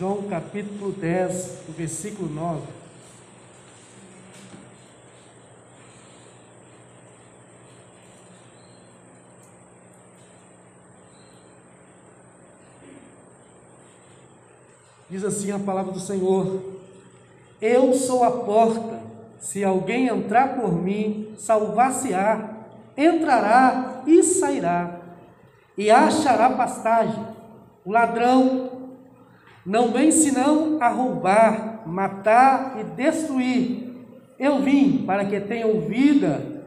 João capítulo 10, versículo 9. Diz assim a palavra do Senhor: Eu sou a porta, se alguém entrar por mim, salvar-se-á, entrará e sairá, e achará pastagem. O ladrão não vem senão a roubar, matar e destruir. Eu vim para que tenham vida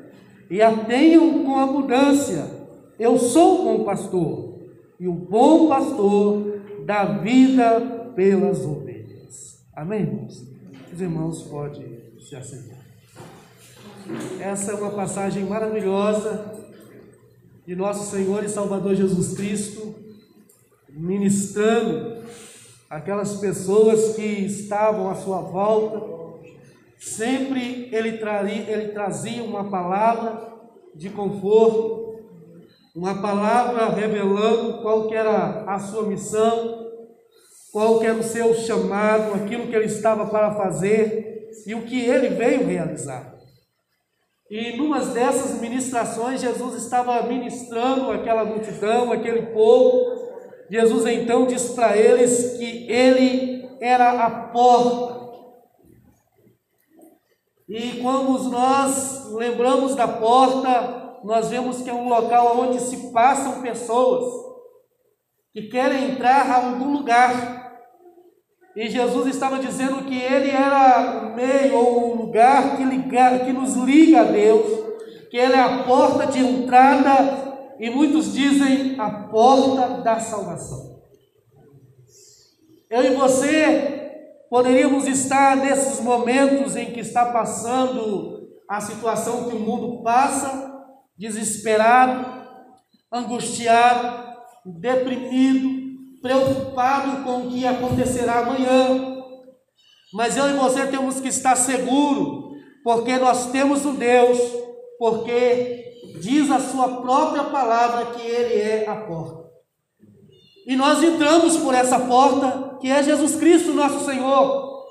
e a tenham com abundância. Eu sou o bom pastor, e o bom pastor dá vida pelas ovelhas. Amém, irmãos? Os irmãos podem se assentar. Essa é uma passagem maravilhosa de nosso Senhor e Salvador Jesus Cristo, ministrando aquelas pessoas que estavam à sua volta. Sempre ele, traria, ele trazia uma palavra de conforto, uma palavra revelando qual era a sua missão, qual que era o seu chamado, aquilo que ele estava para fazer e o que ele veio realizar. E numa dessas ministrações, Jesus estava ministrando aquela multidão, aquele povo. Jesus então diz para eles que ele era a porta. E quando nós lembramos da porta, nós vemos que é um local onde se passam pessoas que querem entrar a algum lugar. E Jesus estava dizendo que ele era o meio ou o lugar que, liga, que nos liga a Deus, que ele é a porta de entrada e muitos dizem a porta da salvação. Eu e você poderíamos estar nesses momentos em que está passando a situação que o mundo passa, desesperado, angustiado, deprimido, preocupado com o que acontecerá amanhã. Mas eu e você temos que estar seguro, porque nós temos um Deus, porque diz a sua própria palavra que ele é a porta. E nós entramos por essa porta, que é Jesus Cristo, nosso Senhor,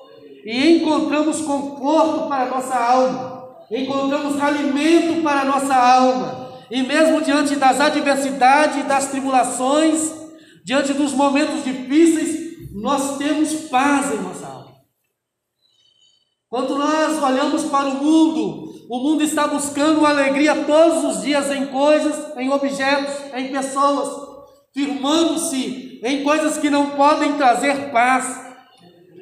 e encontramos conforto para a nossa alma, encontramos alimento para a nossa alma, e mesmo diante das adversidades, das tribulações, Diante dos momentos difíceis, nós temos paz em nossa alma. Quando nós olhamos para o mundo, o mundo está buscando alegria todos os dias em coisas, em objetos, em pessoas, firmando-se em coisas que não podem trazer paz,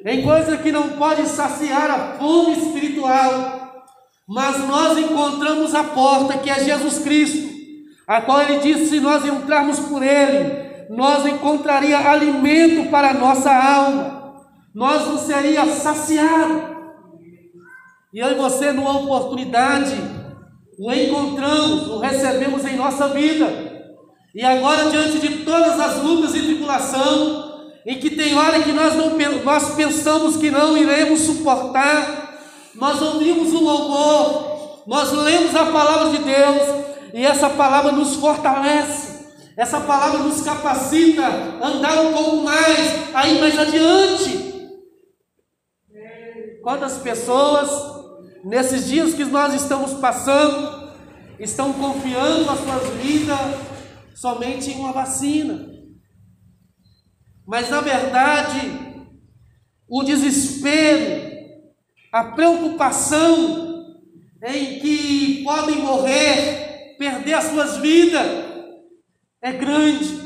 em coisas que não podem saciar a fome espiritual. Mas nós encontramos a porta que é Jesus Cristo, a qual ele disse: se nós entrarmos por ele, nós encontraria alimento para a nossa alma, nós não seria saciado. E eu e você, numa oportunidade, o encontramos, o recebemos em nossa vida. E agora, diante de todas as lutas e tribulação, em que tem hora que nós, não, nós pensamos que não iremos suportar, nós ouvimos o louvor, nós lemos a palavra de Deus, e essa palavra nos fortalece. Essa palavra nos capacita a andar um pouco mais, a ir mais adiante. Quantas pessoas, nesses dias que nós estamos passando, estão confiando as suas vidas somente em uma vacina. Mas na verdade, o desespero, a preocupação em que podem morrer, perder as suas vidas, é grande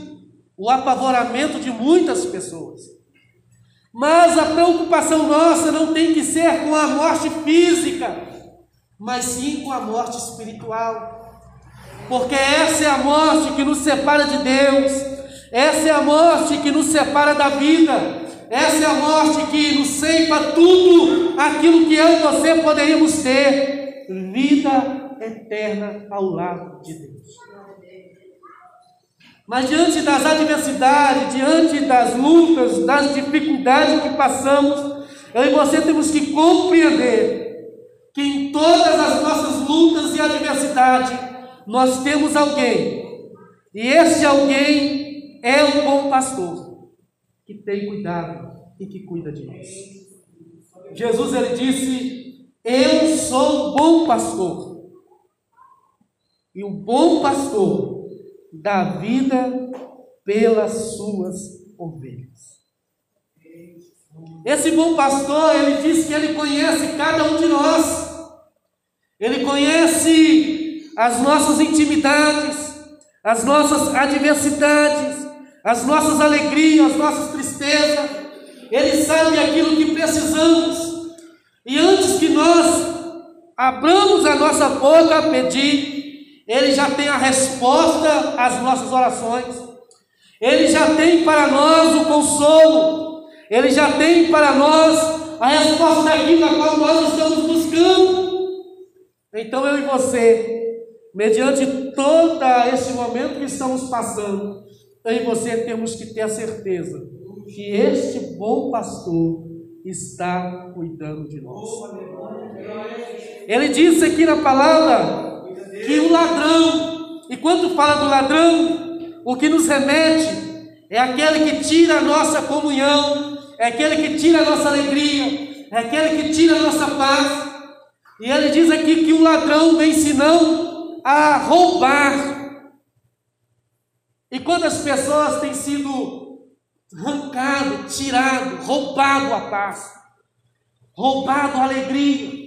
o apavoramento de muitas pessoas. Mas a preocupação nossa não tem que ser com a morte física, mas sim com a morte espiritual. Porque essa é a morte que nos separa de Deus, essa é a morte que nos separa da vida, essa é a morte que nos ceifa tudo aquilo que eu e você poderíamos ter vida eterna ao lado de Deus. Mas diante das adversidades, diante das lutas, das dificuldades que passamos, eu e você temos que compreender que em todas as nossas lutas e adversidades, nós temos alguém, e esse alguém é o bom pastor, que tem cuidado e que cuida de nós. Jesus ele disse: Eu sou o bom pastor. E o bom pastor dá vida pelas suas ovelhas. Esse bom pastor, ele diz que ele conhece cada um de nós. Ele conhece as nossas intimidades, as nossas adversidades, as nossas alegrias, as nossas tristezas. Ele sabe aquilo que precisamos. E antes que nós abramos a nossa boca a pedir, Ele já tem a resposta às nossas orações. Ele já tem para nós o consolo. Ele já tem para nós a resposta daquilo a qual nós estamos buscando. Então eu e você, mediante todo esse momento que estamos passando, eu e você temos que ter a certeza que este bom pastor está cuidando de nós. Ele disse aqui na palavra que o ladrão, e quando fala do ladrão, o que nos remete é aquele que tira a nossa comunhão, é aquele que tira a nossa alegria, é aquele que tira a nossa paz. E ele diz aqui que o ladrão vem senão a roubar. E quando as pessoas têm sido arrancado, tirado, roubado a paz, roubado a alegria,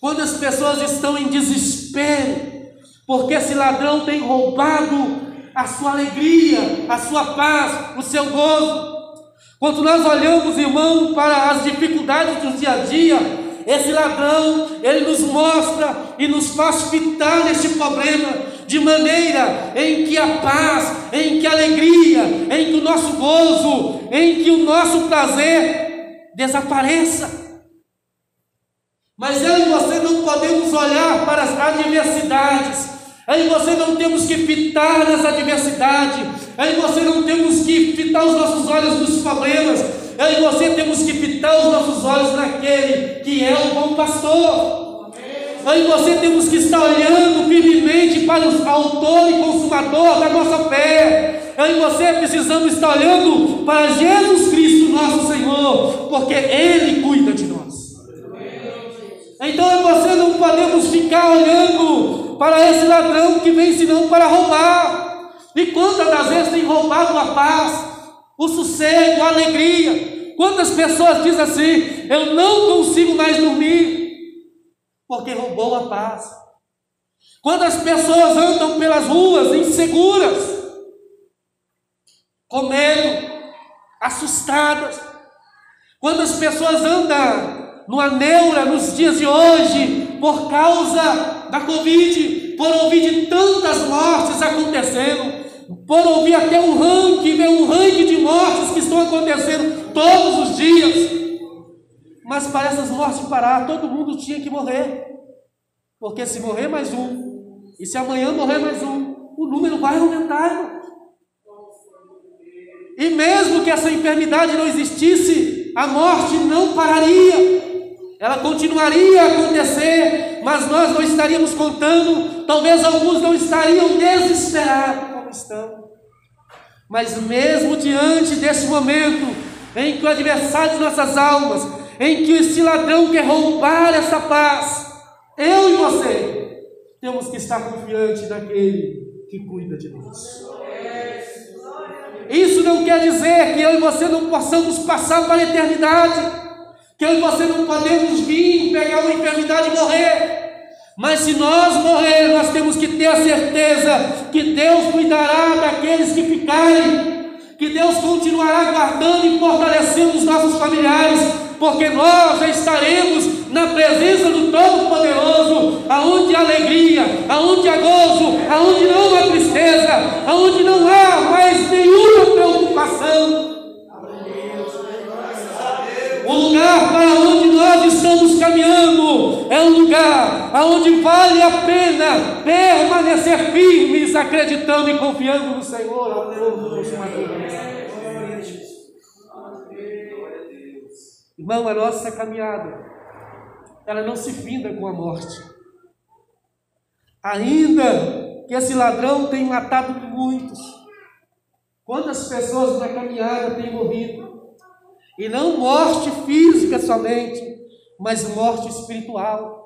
quando as pessoas estão em desespero, porque esse ladrão tem roubado a sua alegria, a sua paz, o seu gozo. Quando nós olhamos, irmão, para as dificuldades do dia a dia, esse ladrão, ele nos mostra e nos faz fitar nesse problema, de maneira em que a paz, em que a alegria, em que o nosso gozo, em que o nosso prazer desapareça. Mas eu e você não podemos olhar para as adversidades, aí você não temos que fitar nas adversidades, aí você não temos que fitar os nossos olhos nos problemas, e você temos que fitar os nossos olhos naquele que é o bom pastor. E você temos que estar olhando firmemente para o autor e consumador da nossa fé. E você precisamos estar olhando para Jesus Cristo, nosso Senhor, porque Ele cuida. Então eu e você não podemos ficar olhando para esse ladrão que vem senão para roubar. E quantas das vezes tem roubado a paz, o sossego, a alegria. Quantas pessoas dizem assim: Eu não consigo mais dormir, porque roubou a paz. Quantas pessoas andam pelas ruas inseguras, com medo, assustadas. Quantas pessoas andam numa neura nos dias de hoje por causa da Covid, por ouvir de tantas mortes acontecendo, por ouvir até um ranking, ver um ranking de mortes que estão acontecendo todos os dias. Mas para essas mortes parar, todo mundo tinha que morrer. Porque se morrer mais um, e se amanhã morrer mais um, o número vai aumentar. E mesmo que essa enfermidade não existisse, a morte não pararia. Ela continuaria a acontecer, mas nós não estaríamos contando, talvez alguns não estariam desesperados estão. Mas mesmo diante desse momento em que o adversário de nossas almas, em que esse ladrão quer roubar essa paz, eu e você temos que estar confiantes naquele que cuida de nós. Isso não quer dizer que eu e você não possamos passar para a eternidade, que eu e você não podemos vir, pegar uma enfermidade e morrer. Mas se nós morrer, nós temos que ter a certeza que Deus cuidará daqueles que ficarem, que Deus continuará guardando e fortalecendo os nossos familiares, porque nós já estaremos na presença do Todo-Poderoso, aonde há alegria, aonde há gozo, aonde não há tristeza, aonde não há mais nenhuma preocupação. Lugar onde vale a pena permanecer firmes, acreditando e confiando no Senhor Irmão, a nossa caminhada, ela não se finda com a morte. Ainda que esse ladrão tenha matado muitos, quantas pessoas na caminhada têm morrido? E não morte física somente, mas morte espiritual.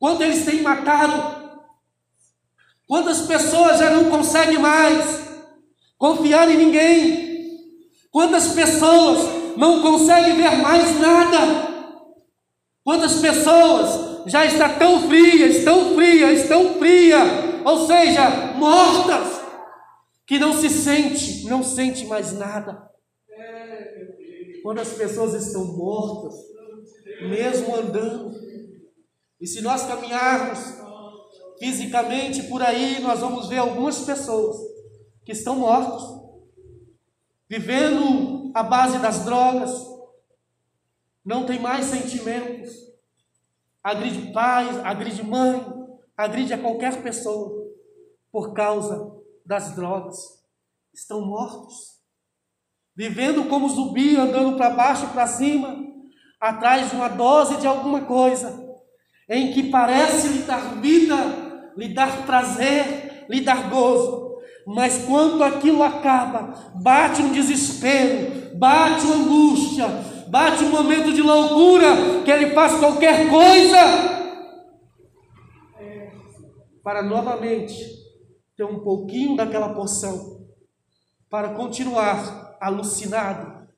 Quando eles têm matado, quantas pessoas já não conseguem mais confiar em ninguém, quantas pessoas não conseguem ver mais nada, quantas pessoas já estão tão frias, tão frias, tão frias, ou seja, mortas, que não se sente, não sente mais nada. Quando as pessoas estão mortas, mesmo andando, e se nós caminharmos fisicamente por aí, nós vamos ver algumas pessoas que estão mortas, vivendo à base das drogas, não tem mais sentimentos, agride pai, agride mãe, agride a qualquer pessoa por causa das drogas. Estão mortos vivendo como zumbi, andando para baixo e para cima, atrás de uma dose de alguma coisa, em que parece lhe dar vida, lhe dar prazer, lhe dar gozo. Mas quando aquilo acaba, bate um desespero, bate uma angústia, bate um momento de loucura, que ele faz qualquer coisa para novamente ter um pouquinho daquela porção, para continuar alucinado,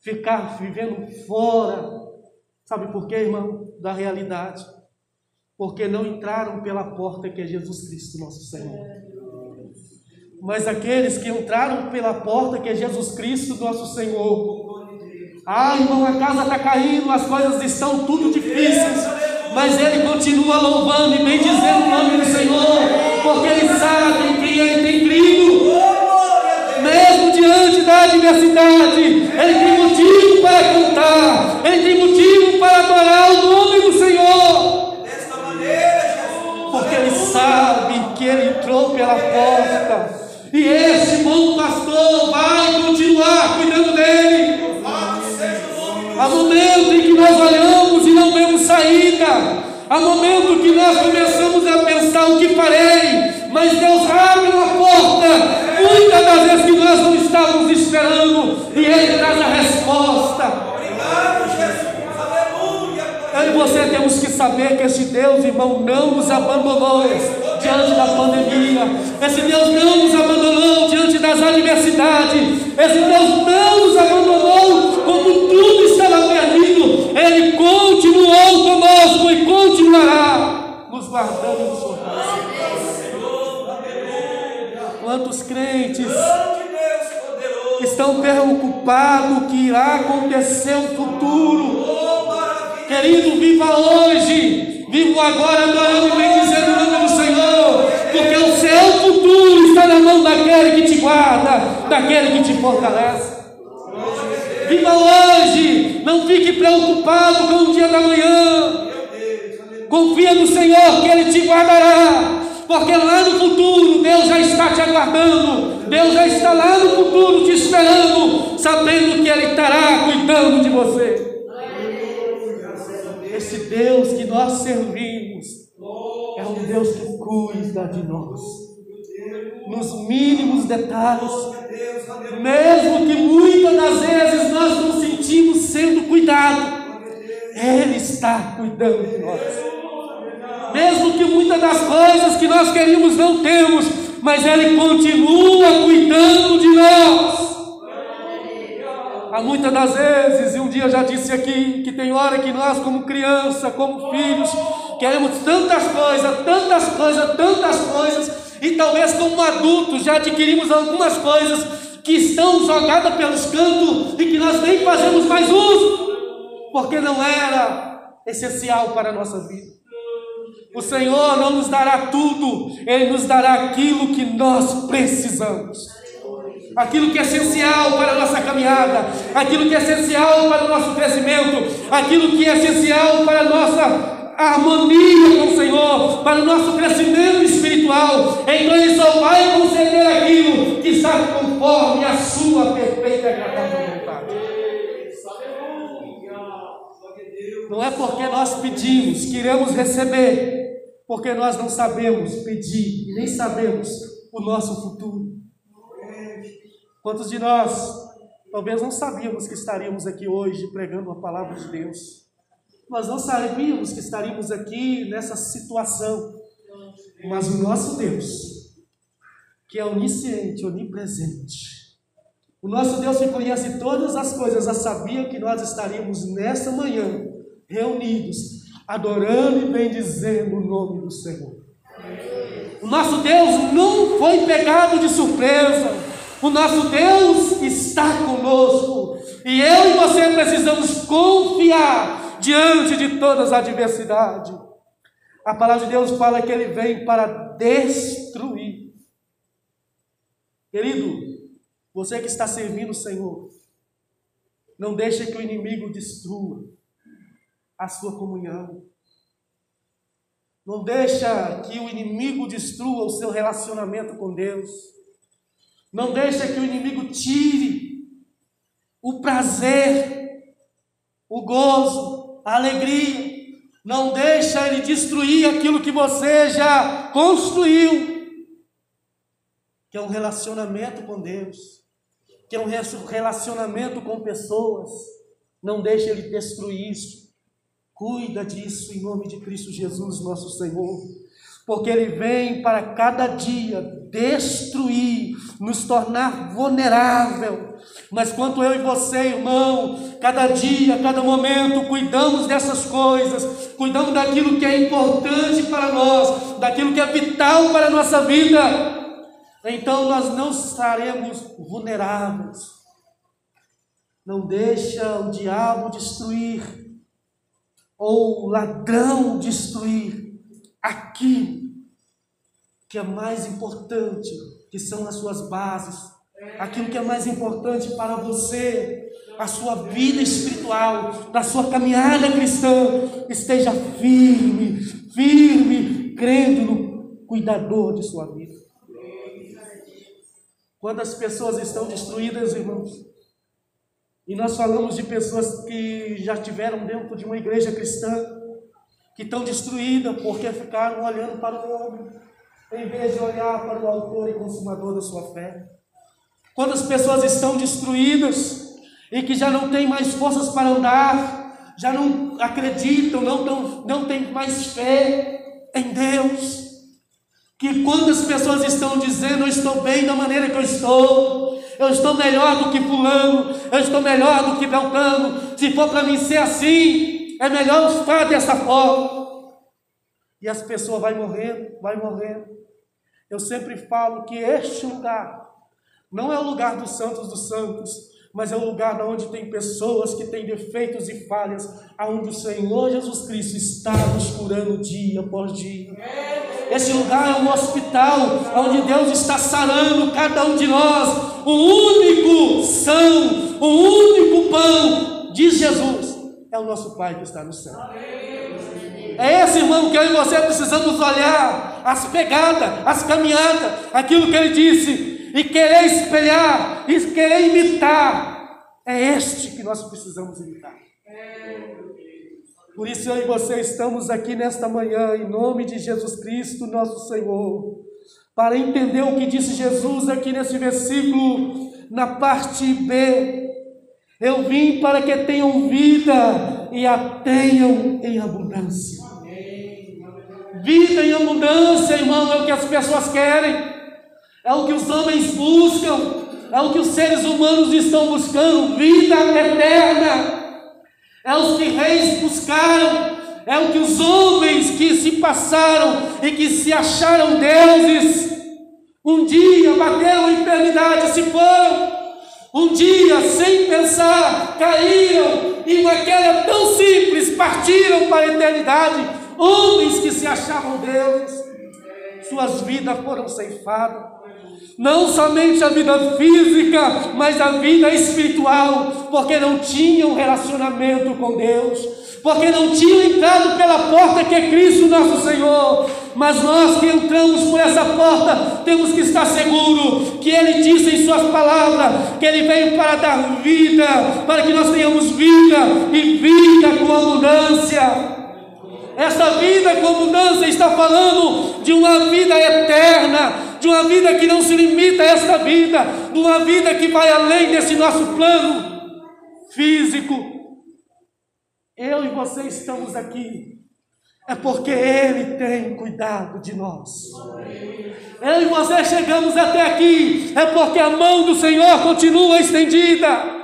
ficar vivendo fora. Sabe por quê, irmão? Da realidade. Porque não entraram pela porta que é Jesus Cristo, nosso Senhor. Mas aqueles que entraram pela porta que é Jesus Cristo, nosso Senhor. Ah, irmão, a casa está caindo, as coisas estão tudo difíceis. Mas ele continua louvando e bendizendo o nome do Senhor, porque ele sabe em quem ele tem crido mesmo diante da adversidade, ele tem motivo para cantar, ele tem motivo para adorar o nome do Senhor. Ele entrou pela porta. E esse bom pastor vai continuar cuidando dele. Há momentos em que nós olhamos e não vemos saída. Há momentos que nós começamos a pensar o que farei, mas Deus abre uma porta muitas das vezes que nós não estávamos esperando, e Ele traz a resposta. Obrigado, Jesus. Eu e você temos que saber que esse Deus, irmão, não nos abandonou diante da pandemia. Esse Deus não nos abandonou diante das adversidades. Esse Deus não nos abandonou quando tudo estava perdido. Ele continuou conosco e continuará nos guardando e nos fortalecendo. Quantos crentes estão preocupados que irá acontecer no futuro? Querido, viva hoje, viva agora, adorando e bendizendo o nome do Senhor, porque o seu futuro está na mão daquele que te guarda, daquele que te fortalece. Viva hoje, não fique preocupado com o dia da manhã. Confia no Senhor que Ele te guardará porque lá no futuro Deus já está te aguardando, Deus já está lá no futuro te esperando, sabendo que Ele estará cuidando de você. Esse Deus que nós servimos é um Deus que cuida de nós, nos mínimos detalhes, mesmo que muitas das vezes nós não sentimos sendo cuidado, Ele está cuidando de nós. Mesmo que muitas das coisas que nós queríamos não temos, mas Ele continua cuidando de nós. Há muitas das vezes, e um dia já disse aqui, que tem hora que nós, como criança, como filhos, queremos tantas coisas, tantas coisas, tantas coisas, e talvez como adultos já adquirimos algumas coisas que estão jogadas pelos cantos e que nós nem fazemos mais uso, porque não era essencial para a nossa vida. O Senhor não nos dará tudo, Ele nos dará aquilo que nós precisamos. Aquilo que é essencial para a nossa caminhada, aquilo que é essencial para o nosso crescimento, aquilo que é essencial para a nossa harmonia com o Senhor, para o nosso crescimento espiritual. Então Ele só vai conceder aquilo que está conforme a sua perfeita vontade. Não é porque nós pedimos que iremos receber, porque nós não sabemos pedir nem sabemos o nosso futuro. Quantos de nós Talvez não sabíamos que estaríamos aqui hoje pregando a palavra de Deus. Nós não sabíamos que estaríamos aqui nessa situação. Mas o nosso Deus, que é onisciente, onipresente, o nosso Deus que conhece todas as coisas, já sabia que nós estaríamos nessa manhã reunidos, adorando e bendizendo o nome do Senhor. O nosso Deus não foi pegado de surpresa. O nosso Deus está conosco. E eu e você precisamos confiar diante de todas as adversidades. A palavra de Deus fala que ele vem para destruir. Querido, você que está servindo o Senhor, não deixe que o inimigo destrua a sua comunhão. Não deixa que o inimigo destrua o seu relacionamento com Deus. Não deixa que o inimigo tire o prazer, o gozo, alegria. Não deixa ele destruir aquilo que você já construiu. Que é um relacionamento com Deus. Que é um relacionamento com pessoas. Não deixa ele destruir isso. Cuida disso em nome de Cristo Jesus, nosso Senhor porque Ele vem para cada dia destruir, nos tornar vulnerável. Mas quanto eu e você, irmão, cada dia, cada momento, cuidamos dessas coisas, cuidamos daquilo que é importante para nós, daquilo que é vital para a nossa vida, então nós não estaremos vulneráveis. Não deixa o diabo destruir, ou o ladrão destruir aquilo que é mais importante, que são as suas bases, aquilo que é mais importante para você, a sua vida espiritual, da sua caminhada cristã, esteja firme, firme, crendo no cuidador de sua vida. Quantas pessoas estão destruídas, irmãos? E nós falamos de pessoas que já estiveram dentro de uma igreja cristã, que estão destruídas porque ficaram olhando para o homem, em vez de olhar para o autor e consumador da sua fé. Quantas pessoas estão destruídas e que já não têm mais forças para andar, já não acreditam, não, não, não têm mais fé em Deus. Que quantas pessoas estão dizendo, eu estou bem da maneira que eu estou, eu estou melhor do que fulano, eu estou melhor do que Beltrano, se for para mim ser assim, é melhor estar dessa forma. E as pessoas vão morrendo, vai morrendo. Eu sempre falo que este lugar não é o lugar dos santos dos santos, mas é o lugar onde tem pessoas que têm defeitos e falhas, aonde o Senhor Jesus Cristo está nos curando dia após dia. Esse lugar é um hospital onde Deus está sarando cada um de nós. O único são, o único pão, diz Jesus, é o nosso Pai que está no céu. É esse irmão que eu e você precisamos olhar as pegadas, as caminhadas, aquilo que ele disse, e querer espelhar, e querer imitar. É este que nós precisamos imitar. Por isso eu e você estamos aqui nesta manhã, em nome de Jesus Cristo, nosso Senhor, para entender o que disse Jesus aqui nesse versículo, na parte B, eu vim para que tenham vida e a tenham em abundância. Vida em abundância, irmão, é o que as pessoas querem, é o que os homens buscam, é o que os seres humanos estão buscando. Vida eterna, é o que reis buscaram, é o que os homens que se passaram e que se acharam deuses, um dia bateram a eternidade e se foram. Um dia, sem pensar, caíram e uma queda tão simples partiram para a eternidade. Homens que se achavam Deus, suas vidas foram ceifadas. Não somente a vida física, mas a vida espiritual, porque não tinham relacionamento com Deus porque não tinham entrado pela porta que é Cristo nosso Senhor. Mas nós que entramos por essa porta, temos que estar seguros que Ele disse em Suas palavras que Ele veio para dar vida, para que nós tenhamos vida e vida com abundância. Essa vida com abundância está falando de uma vida eterna, de uma vida que não se limita a esta vida, de uma vida que vai além desse nosso plano físico. Eu e você estamos aqui é porque Ele tem cuidado de nós. Eu e você chegamos até aqui, é porque a mão do Senhor continua estendida.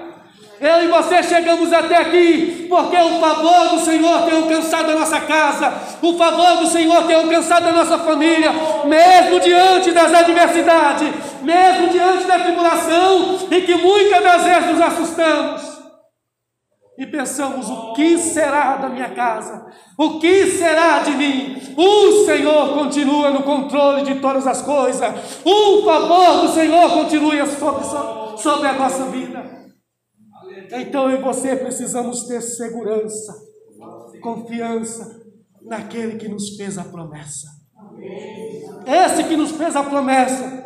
Eu e você chegamos até aqui porque o favor do Senhor tem alcançado a nossa casa, o favor do Senhor tem alcançado a nossa família, mesmo diante das adversidades, mesmo diante da tribulação, em que muitas das vezes nos assustamos e pensamos: o que será da minha casa? O que será de mim? O Senhor continua no controle de todas as coisas, o favor do Senhor continua sobre, sobre a nossa vida. Então eu e você precisamos ter segurança, confiança naquele que nos fez a promessa. Esse que nos fez a promessa,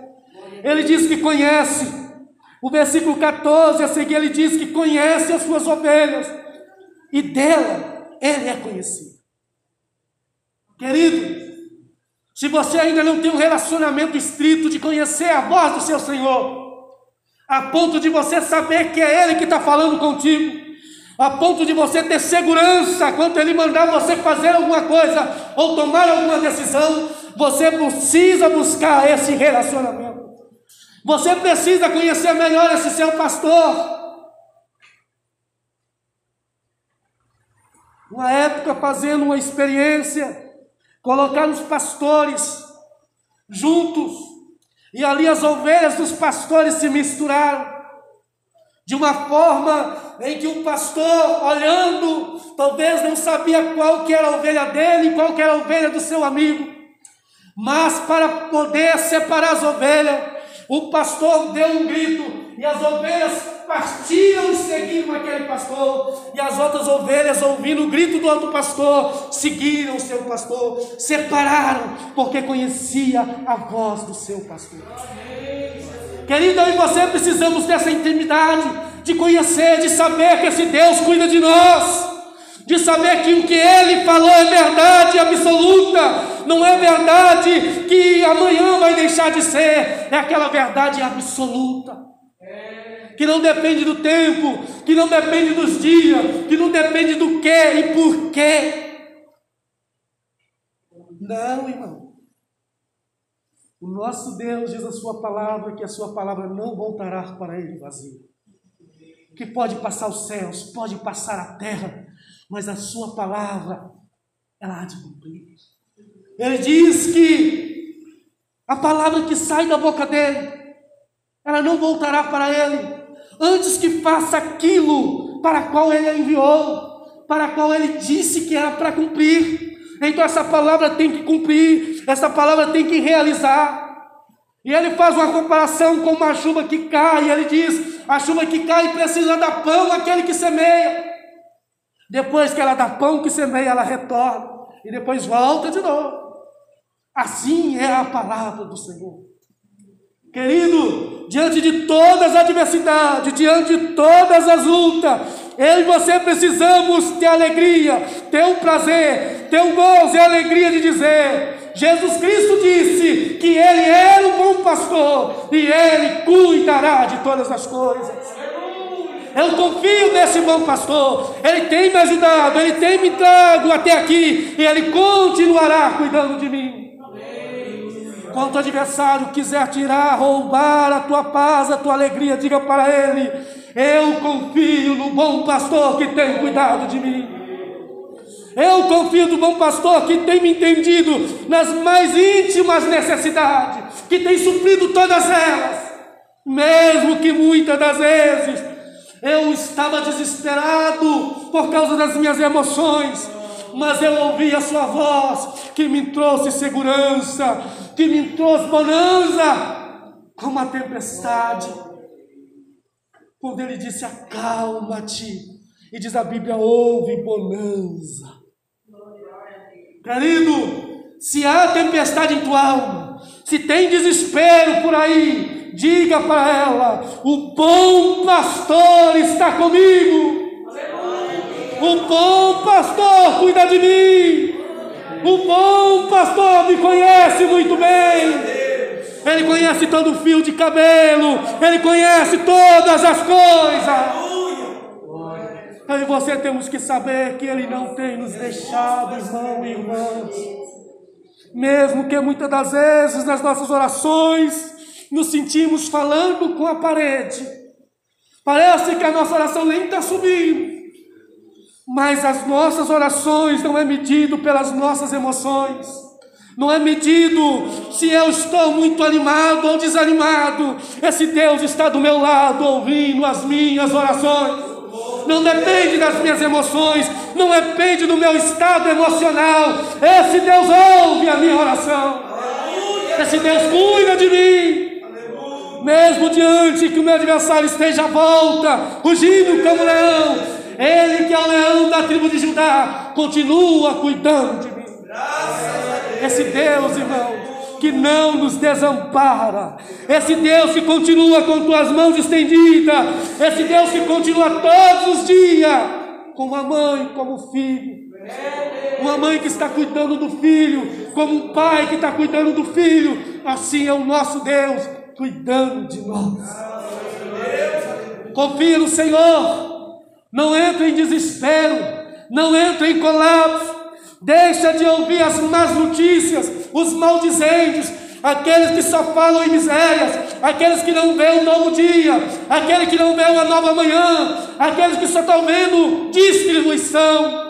ele diz que conhece o versículo 14 a seguir ele diz que conhece as suas ovelhas e dela ele é conhecido. Querido, se você ainda não tem um relacionamento estrito de conhecer a voz do seu Senhor, a ponto de você saber que é Ele que está falando contigo, a ponto de você ter segurança quando Ele mandar você fazer alguma coisa ou tomar alguma decisão, você precisa buscar esse relacionamento. Você precisa conhecer melhor esse seu pastor. Uma época fazendo uma experiência, colocar os pastores juntos, e ali as ovelhas dos pastores se misturaram, de uma forma em que o pastor, olhando, talvez não sabia qual que era a ovelha dele e qual que era a ovelha do seu amigo, mas para poder separar as ovelhas, o pastor deu um grito e as ovelhas partiram e seguiram aquele pastor, e as outras ovelhas, ouvindo o grito do outro pastor, seguiram o seu pastor, separaram, porque conhecia a voz do seu pastor. Querido, eu e você precisamos dessa intimidade, de conhecer, de saber que esse Deus cuida de nós de saber que o que ele falou é verdade absoluta, não é verdade que amanhã vai deixar de ser, é aquela verdade absoluta. Que não depende do tempo, que não depende dos dias, que não depende do que e por quê. Não, irmão. O nosso Deus diz a sua palavra que a sua palavra não voltará para ele vazio. Que pode passar os céus, pode passar a terra, mas a sua palavra, ela há de cumprir. Ele diz que a palavra que sai da boca dele, ela não voltará para ele, antes que faça aquilo para qual ele a enviou, para qual ele disse que era para cumprir. Então essa palavra tem que cumprir, essa palavra tem que realizar. E ele faz uma comparação com uma chuva que cai, ele diz: a chuva que cai precisa dar pão àquele que semeia. Depois que ela dá pão que semeia, ela retorna. E depois volta de novo. Assim é a palavra do Senhor. Querido, diante de todas as adversidades, diante de todas as lutas, eu e você precisamos ter alegria, ter um prazer, ter um gozo e alegria de dizer: Jesus Cristo disse que Ele era o bom pastor e Ele cuidará de todas as coisas. Eu confio nesse bom pastor. Ele tem me ajudado, ele tem me trago até aqui e ele continuará cuidando de mim. Quando o adversário quiser tirar, roubar a tua paz, a tua alegria, diga para ele: Eu confio no bom pastor que tem cuidado de mim. Eu confio no bom pastor que tem me entendido nas mais íntimas necessidades, que tem suprido todas elas, mesmo que muitas das vezes eu estava desesperado por causa das minhas emoções, mas eu ouvi a sua voz que me trouxe segurança, que me trouxe bonança, como a tempestade. Quando ele disse: Acalma-te, e diz a Bíblia: Houve bonança. Querido, se há tempestade em tua alma, se tem desespero por aí, diga para ela: o bom pastor está comigo. O bom pastor cuida de mim. O bom pastor me conhece muito bem. Ele conhece todo fio de cabelo, Ele conhece todas as coisas. Eu e você temos que saber que Ele não tem nos deixado, irmão e irmãs. Mesmo que muitas das vezes nas nossas orações nos sentimos falando com a parede. Parece que a nossa oração nem está subindo. Mas as nossas orações não é medido pelas nossas emoções. Não é medido se eu estou muito animado ou desanimado. Esse Deus está do meu lado ouvindo as minhas orações. Não depende das minhas emoções, não depende do meu estado emocional. Esse Deus ouve a minha oração. Esse Deus cuida de mim. Mesmo diante que o meu adversário esteja à volta, rugindo como leão, ele que é o leão da tribo de Judá, continua cuidando de mim. Esse Deus, irmão, que não nos desampara, esse Deus que continua com tuas mãos estendidas, esse Deus que continua todos os dias, como a mãe, como o filho, uma mãe que está cuidando do filho, como um pai que está cuidando do filho, assim é o nosso Deus cuidando de nós. Confia no Senhor, não entre em desespero, não entre em colapso, deixa de ouvir as más notícias, os maldizentes, aqueles que só falam em misérias, aqueles que não veem um novo dia, aqueles que não veem uma nova manhã, aqueles que só estão vendo distribuição.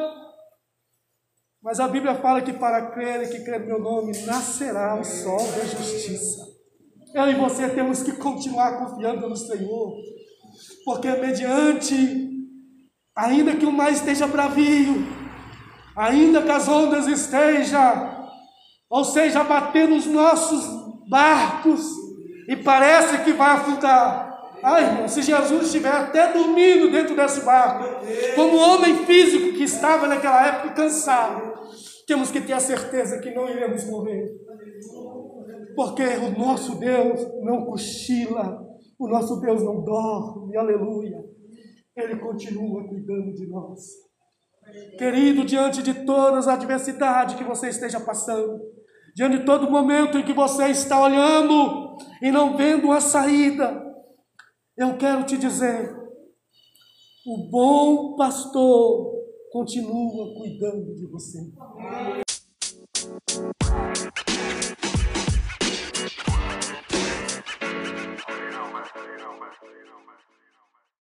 Mas a Bíblia fala que para aquele que crê no meu nome nascerá o sol da justiça. Eu e você temos que continuar confiando no Senhor, porque mediante, ainda que o mar esteja bravio, ainda que as ondas estejam, ou seja, batendo nos nossos barcos, e parece que vai afundar. Ai, irmão, se Jesus estiver até dormindo dentro desse barco, como homem físico que estava naquela época cansado, temos que ter a certeza que não iremos morrer porque o nosso Deus não cochila, o nosso Deus não dorme, aleluia. Ele continua cuidando de nós. Querido, diante de todas as adversidades que você esteja passando, diante de todo momento em que você está olhando e não vendo a saída, eu quero te dizer: o bom pastor continua cuidando de você. Amém.